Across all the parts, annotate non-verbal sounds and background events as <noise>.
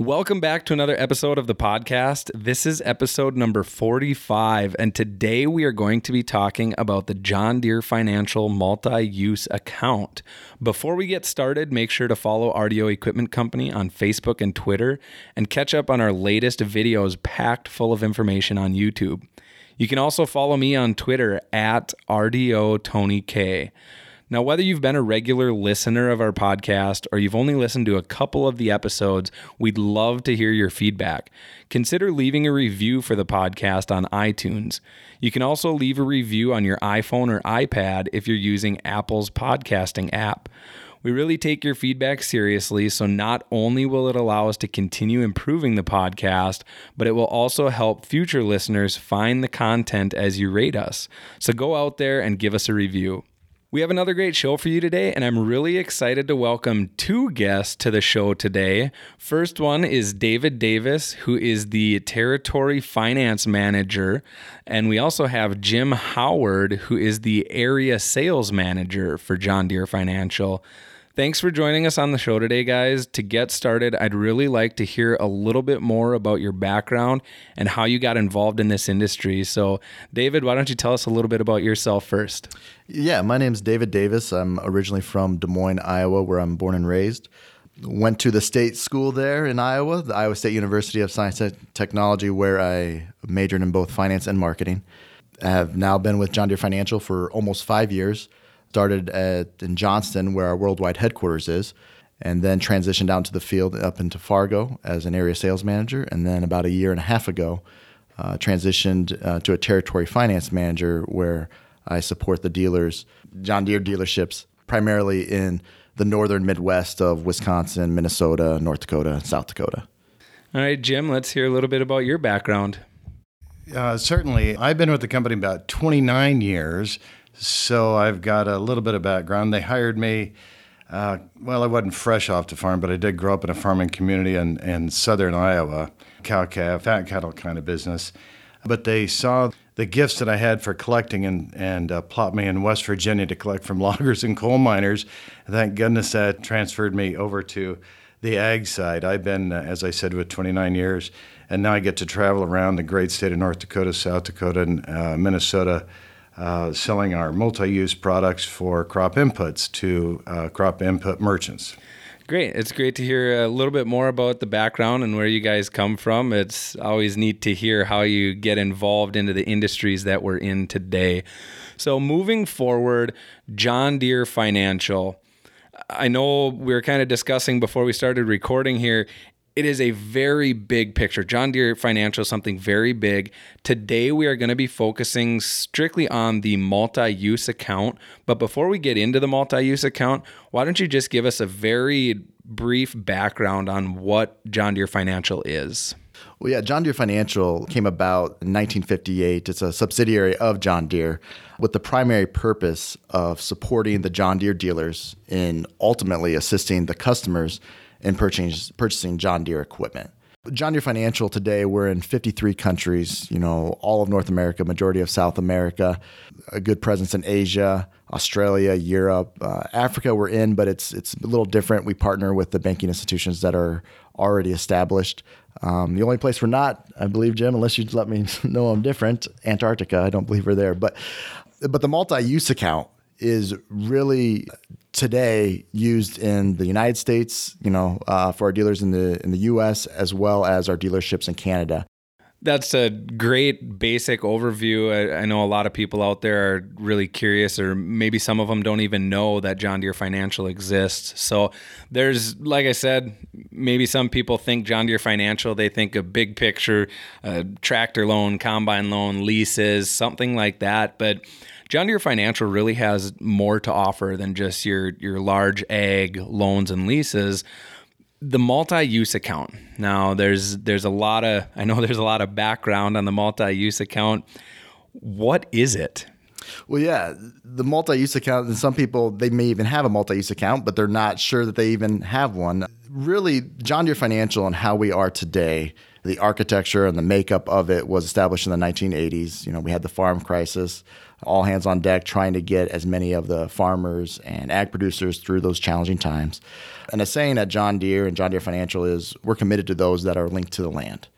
Welcome back to another episode of the podcast. This is episode number 45, and today we are going to be talking about the John Deere Financial Multi Use Account. Before we get started, make sure to follow RDO Equipment Company on Facebook and Twitter and catch up on our latest videos packed full of information on YouTube. You can also follow me on Twitter at RDO Tony K. Now, whether you've been a regular listener of our podcast or you've only listened to a couple of the episodes, we'd love to hear your feedback. Consider leaving a review for the podcast on iTunes. You can also leave a review on your iPhone or iPad if you're using Apple's podcasting app. We really take your feedback seriously, so not only will it allow us to continue improving the podcast, but it will also help future listeners find the content as you rate us. So go out there and give us a review. We have another great show for you today, and I'm really excited to welcome two guests to the show today. First one is David Davis, who is the Territory Finance Manager, and we also have Jim Howard, who is the Area Sales Manager for John Deere Financial. Thanks for joining us on the show today, guys. To get started, I'd really like to hear a little bit more about your background and how you got involved in this industry. So, David, why don't you tell us a little bit about yourself first? Yeah, my name's David Davis. I'm originally from Des Moines, Iowa, where I'm born and raised. Went to the state school there in Iowa, the Iowa State University of Science and Technology, where I majored in both finance and marketing. I have now been with John Deere Financial for almost five years started at, in Johnston, where our worldwide headquarters is, and then transitioned out to the field up into Fargo as an area sales manager. And then about a year and a half ago, uh, transitioned uh, to a territory finance manager where I support the dealers, John Deere dealerships, primarily in the northern Midwest of Wisconsin, Minnesota, North Dakota, South Dakota. All right, Jim, let's hear a little bit about your background. Uh, certainly. I've been with the company about 29 years. So I've got a little bit of background. They hired me. Uh, well, I wasn't fresh off the farm, but I did grow up in a farming community in, in southern Iowa, cow calf, fat cattle kind of business. But they saw the gifts that I had for collecting and, and uh, plopped me in West Virginia to collect from <laughs> loggers and coal miners. Thank goodness that transferred me over to the ag side. I've been, uh, as I said, with 29 years, and now I get to travel around the great state of North Dakota, South Dakota, and uh, Minnesota uh, selling our multi-use products for crop inputs to uh, crop input merchants. Great. It's great to hear a little bit more about the background and where you guys come from. It's always neat to hear how you get involved into the industries that we're in today. So, moving forward, John Deere Financial. I know we were kind of discussing before we started recording here it is a very big picture. John Deere Financial is something very big. Today, we are going to be focusing strictly on the multi use account. But before we get into the multi use account, why don't you just give us a very brief background on what John Deere Financial is? Well, yeah, John Deere Financial came about in 1958. It's a subsidiary of John Deere with the primary purpose of supporting the John Deere dealers in ultimately assisting the customers in purchasing, purchasing John Deere equipment. John Deere Financial today, we're in 53 countries, you know, all of North America, majority of South America, a good presence in Asia, Australia, Europe, uh, Africa. We're in, but it's it's a little different. We partner with the banking institutions that are already established. Um, the only place we're not, I believe, Jim, unless you let me <laughs> know I'm different, Antarctica. I don't believe we're there, but but the multi-use account is really today used in the United States, you know, uh, for our dealers in the in the U.S. as well as our dealerships in Canada. That's a great basic overview. I, I, know a lot of people out there are really curious, or maybe some of them don't even know that John Deere Financial exists. So, there's, like I said, maybe some people think John Deere Financial, they think a big picture, a tractor loan, combine loan, leases, something like that. But John Deere Financial really has more to offer than just your your large ag loans and leases. the multi-use account. Now there's there's a lot of I know <laughs> there's a lot of background on the multi-use account. What is it? Well, yeah, the multi-use account, and some people they may even have a multi-use account, but they're not sure that they even have one. Really, John Deere Financial and how we are today, the architecture and the makeup of it was established in the 1980s. You know, we had the farm crisis, all hands on deck, trying to get as many of the farmers and ag producers through those challenging times. And a saying at John Deere and John Deere Financial is, "We're committed to those that are linked to the land."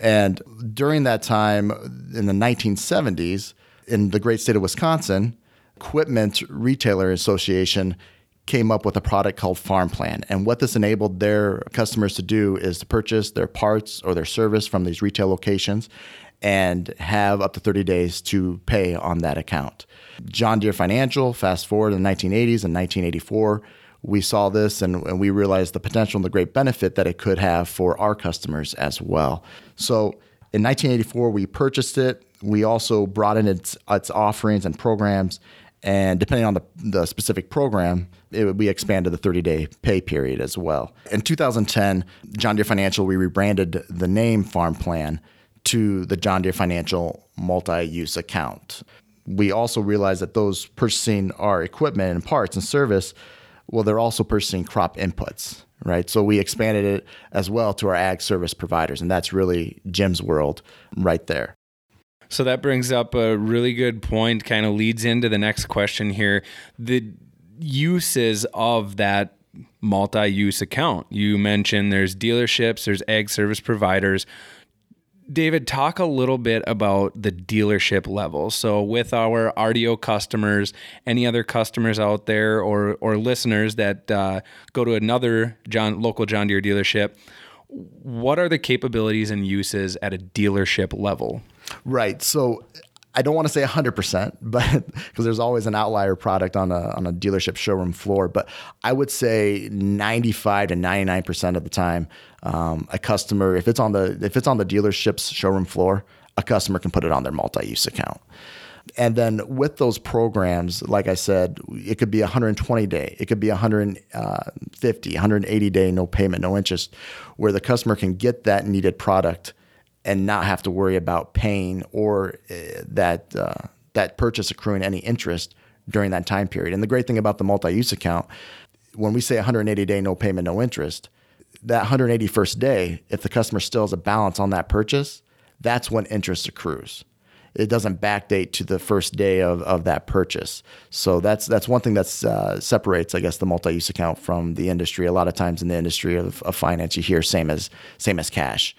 And during that time, in the 1970s, in the great state of Wisconsin, Equipment Retailer Association came up with a product called Farm Plan. And what this enabled their customers to do is to purchase their parts or their service from these retail locations and have up to 30 days to pay on that account. John Deere Financial, fast forward in the 1980s and 1984, we saw this and, and we realized the potential and the great benefit that it could have for our customers as well. So in 1984, we purchased it. We also brought in its, its offerings and programs. And depending on the, the specific program, it, we expanded the 30 day pay period as well. In 2010, John Deere Financial, we rebranded the name Farm Plan to the John Deere Financial multi use account. We also realized that those purchasing our equipment and parts and service, well, they're also purchasing crop inputs right? So we expanded it as well to our ag service providers, and that's really Jim's world right there. So that brings up a really good point, kind of leads into the next question here. The uses of that multi use account. You mentioned there's dealerships, there's ag service providers. David, talk a little bit about the dealership level. So, with our RDO customers, any other customers out there or or listeners that uh, go to another John local John Deere dealership, what are the capabilities and uses at a dealership level? Right. So, I don't want to say 100%, <laughs> but because there's always an outlier product on a, on a dealership showroom floor, but I would say 95 to 99% of the time, um, a customer, if it's on the if it's on the dealership's showroom floor, a customer can put it on their multi-use account. And then with those programs, like I said, it could be 120 day, it could be 150, 180 day, no payment, no interest, where the customer can get that needed product and not have to worry about paying or uh, that uh, that purchase accruing any interest during that time period. And the great thing about the multi-use account, when we say 180 day no payment no interest, that 181st day, if the customer still has a balance on that purchase, that's when interest accrues. It doesn't backdate to the first day of, of that purchase. So that's that's one thing that uh, separates, I guess, the multi-use account from the industry. A lot of times in the industry of, of finance, you hear same as same as cash.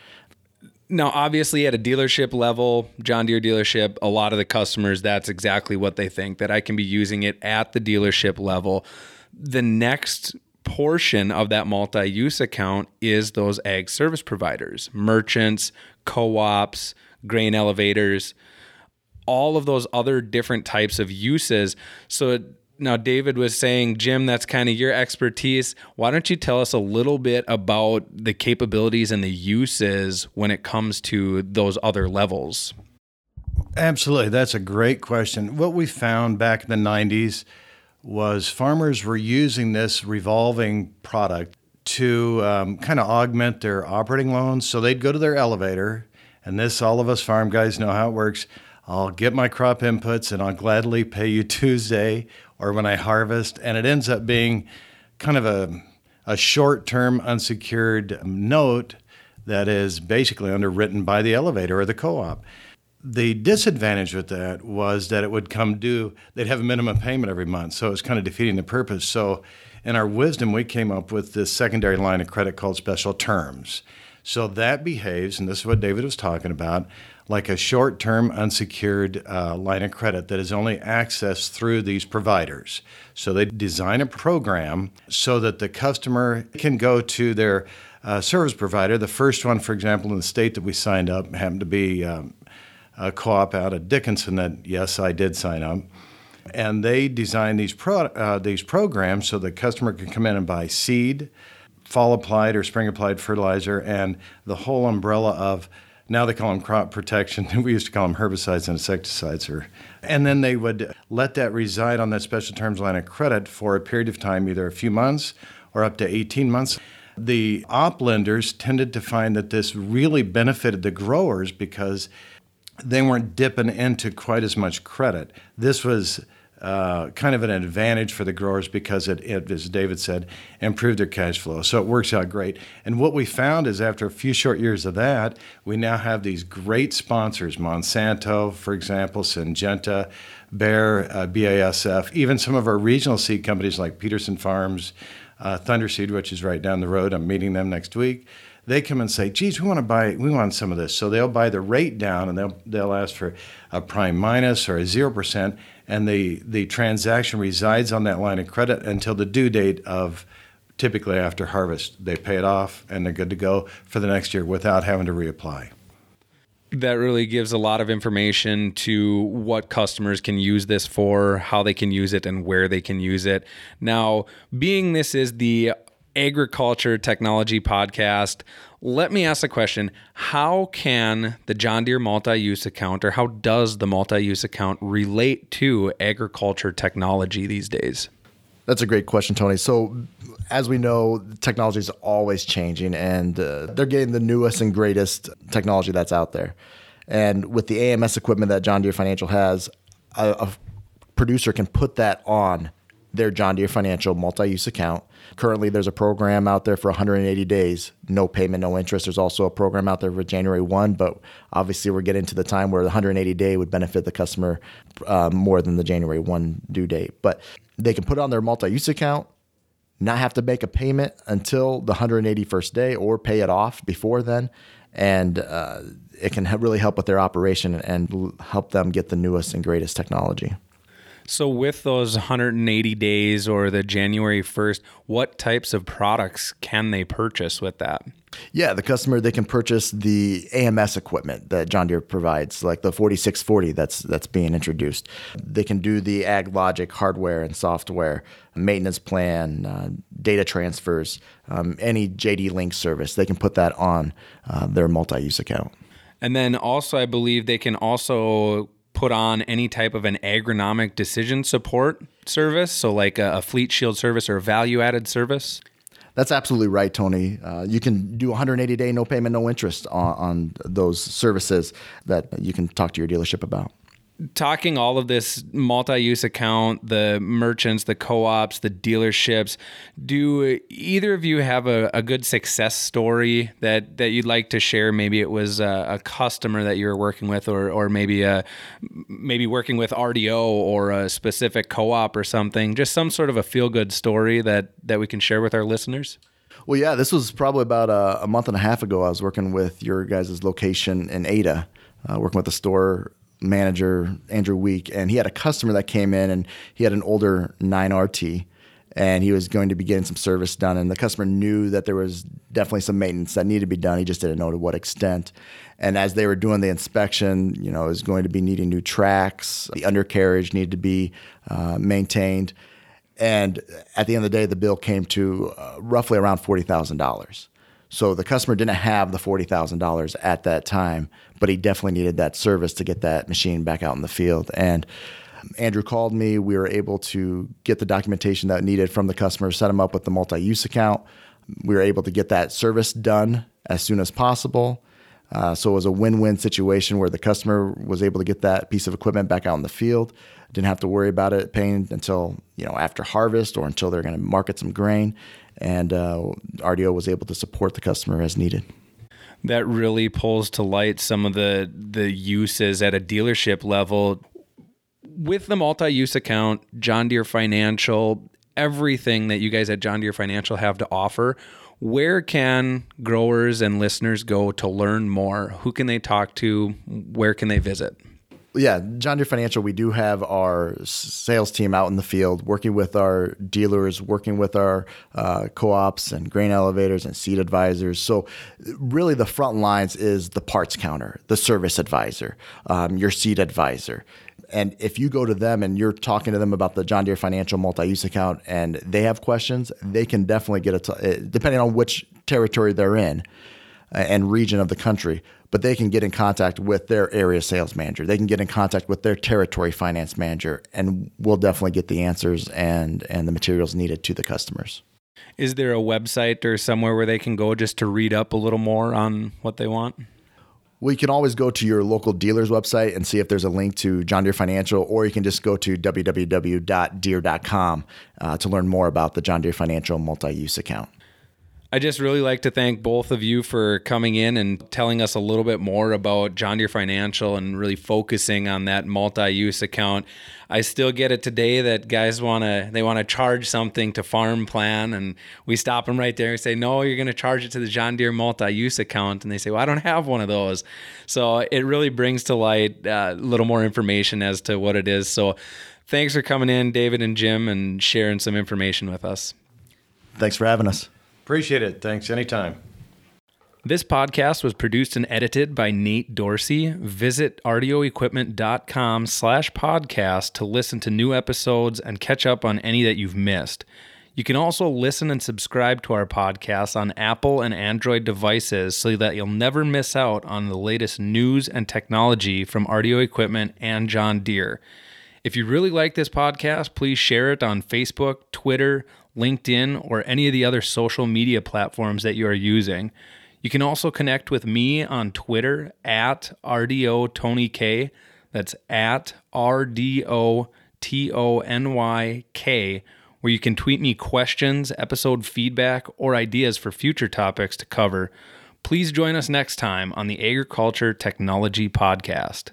Now, obviously, at a dealership level, John Deere dealership, a lot of the customers, that's exactly what they think that I can be using it at the dealership level. The next portion of that multi use account is those ag service providers, merchants, co ops, grain elevators, all of those other different types of uses. So, now David was saying, Jim, that's kind of your expertise. Why don't you tell us a little bit about the capabilities and the uses when it comes to those other levels? Absolutely. That's a great question. What we found back in the 90s was farmers were using this revolving product to um, kind of augment their operating loans. So they'd go to their elevator, and this, all of us farm guys know how it works. I'll get my crop inputs and I'll gladly pay you <laughs> Tuesday or when I harvest, and it ends up being kind of a, a short term unsecured note that is basically underwritten by the elevator or the co op. The disadvantage with that was that it would come due, they'd have a minimum payment every month, so it was kind of defeating the purpose. So, in our wisdom, we came up with this secondary line of credit called special terms. So that behaves, and this is what David was talking about, like a short term unsecured uh, line of credit that is only accessed through these providers. So they design a program so that the customer can go to their uh, service provider. The first one, for example, in the state that we signed up happened to be um, a co op out of Dickinson that, yes, I did sign up. And they design these, pro- uh, these programs so the customer can come in and buy seed, fall applied or spring applied fertilizer, and the whole umbrella of now they call them crop protection. <laughs> We used to call them herbicides and insecticides. Or, and then they would let that reside on that special terms line of credit for a period of time, either a few months or up to 18 months. The op lenders tended to find that this really benefited the growers because they weren't dipping into quite as much credit. This was uh, kind of an advantage for the growers because it, it, as David said, improved their cash flow. So it works out great. And what we found is after a few short years of that, we now have these great sponsors Monsanto, for example, Syngenta, Bayer, uh, BASF, even some of our regional seed companies like Peterson Farms, uh, Thunderseed, which is right down the road. I'm meeting them next week they come and say, "Geez, we want to buy, we want some of this." So they'll buy the rate down, and they'll they'll ask for a prime minus or a zero percent, and the the transaction resides on that line of credit until the due date of typically after harvest. They pay it off, and they're good to go for the next year without having to reapply. That really gives a lot of information to what customers can use this for, how they can use it, and where they can use it. Now, being this is the agriculture technology podcast. Let me ask a question. How can the John Deere multi use account, or how does the multi use account relate to agriculture technology these days? That's a great question, Tony. So, as we know, technology is always changing, and uh, they're getting the newest and greatest technology that's out there. And with the AMS equipment that John Deere Financial has, a, a producer can put that on their John Deere Financial multi use account. Currently, there's a program out there for 180 days, no payment, no interest. There's also a program out there for January 1, but obviously, we're getting to the time where the 180 day would benefit the customer uh, more than the January 1 due date. But they can put on their multi use account, not have to make a payment until the 181st day or pay it off before then. And uh, it can really help with their operation and help them get the newest and greatest technology. So, with those 180 days or the January 1st, what types of products can they purchase with that? Yeah, the customer they can purchase the AMS equipment that John Deere provides, like the 4640 that's that's being introduced. They can do the Ag Logic hardware and software, maintenance plan, uh, data transfers, um, any JD Link service. They can put that on uh, their multi-use account. And then also, I believe they can also put on any type of an agronomic decision support service, so like a, a Fleet Shield service or a value added service? That's absolutely right, Tony. Uh, you can do 180 day no payment, no interest on, on those services that you can talk to your dealership about talking all of this multi-use account, the merchants, the co-ops, the dealerships, do either of you have a, a good success story that that you'd like to share? Maybe it was a, a, customer that you were working with, or or maybe a maybe working with RDO or a specific co-op or something. Just some sort of a feel-good story that that we can share with our listeners. Well, yeah, this was probably about a, a month and a half ago. I was working with your guys' location in Ada, uh, working with a store manager Andrew Week, and he had a customer that came in, and he had an older 9RT, and he was going to be getting some service done, and the customer knew that there was definitely some maintenance that needed to be done. He just didn't know to what extent. And as they were doing the inspection, you know, it was going to be needing new tracks. The undercarriage needed to be uh, maintained. And at the end of the day, the bill came to uh, roughly around forty thousand dollars. So the customer didn't have the $40,000 at that time, but he definitely needed that service to get that machine back out in the field. And Andrew called me. We were able to get the documentation that needed from the customer, set him up with the multi use account. We were able to get that service done as soon as possible. Uh, so it was a win win situation where the customer was able to get that piece of equipment back out in the field. Didn't have to worry about it paying until you know after harvest or until they're going to market some grain and uh, RDO was able to support the customer as needed. That really pulls to light some of the the uses at a dealership level. With the multi-use account, John Deere Financial, everything that you guys at John Deere Financial have to offer, where can growers and listeners go to learn more? Who can they talk to? Where can they visit? Yeah, John Deere Financial, we do have our sales team out in the field working with our dealers, working with our uh, co ops and grain elevators and seed advisors. So, really, the front lines is the parts counter, the service advisor, um, your seed advisor. And if you go to them and you're talking to them about the John Deere Financial multi use account and they have questions, they can definitely get it, depending on which territory they're in and region of the country, but they can get in contact with their area sales manager. They can get in contact with their territory finance manager, and we'll definitely get the answers and, and the materials needed to the customers. Is there a website or somewhere where they can go just to read up a little more on what they want? Well, you can always go to your local dealer's website and see if there's a link to John Deere Financial, or you can just go to www.deere.com uh, to learn more about the John Deere Financial multi use account. I just really like to thank both of you for coming in and telling us a little bit more about John Deere Financial and really focusing on that multi-use account. I still get it today that guys want to they want to charge something to farm plan and we stop them right there and say no you're going to charge it to the John Deere multi-use account and they say well I don't have one of those. So it really brings to light uh, a little more information as to what it is. So thanks for coming in David and Jim and sharing some information with us. Thanks for having us. Appreciate it. Thanks. Anytime. This podcast was produced and edited by Nate Dorsey. Visit rdoequipment.com slash podcast to listen to new episodes and catch up on any that you've missed. You can also listen and subscribe to our podcast on Apple and Android devices so that you'll never miss out on the latest news and technology from RDO Equipment and John Deere. If you really like this podcast, please share it on Facebook, Twitter, LinkedIn, or any of the other social media platforms that you are using. You can also connect with me on Twitter at RDO Tony K. That's at RDO T O N Y K, where you can tweet me questions, episode feedback, or ideas for future topics to cover. Please join us next time on the Agriculture Technology Podcast.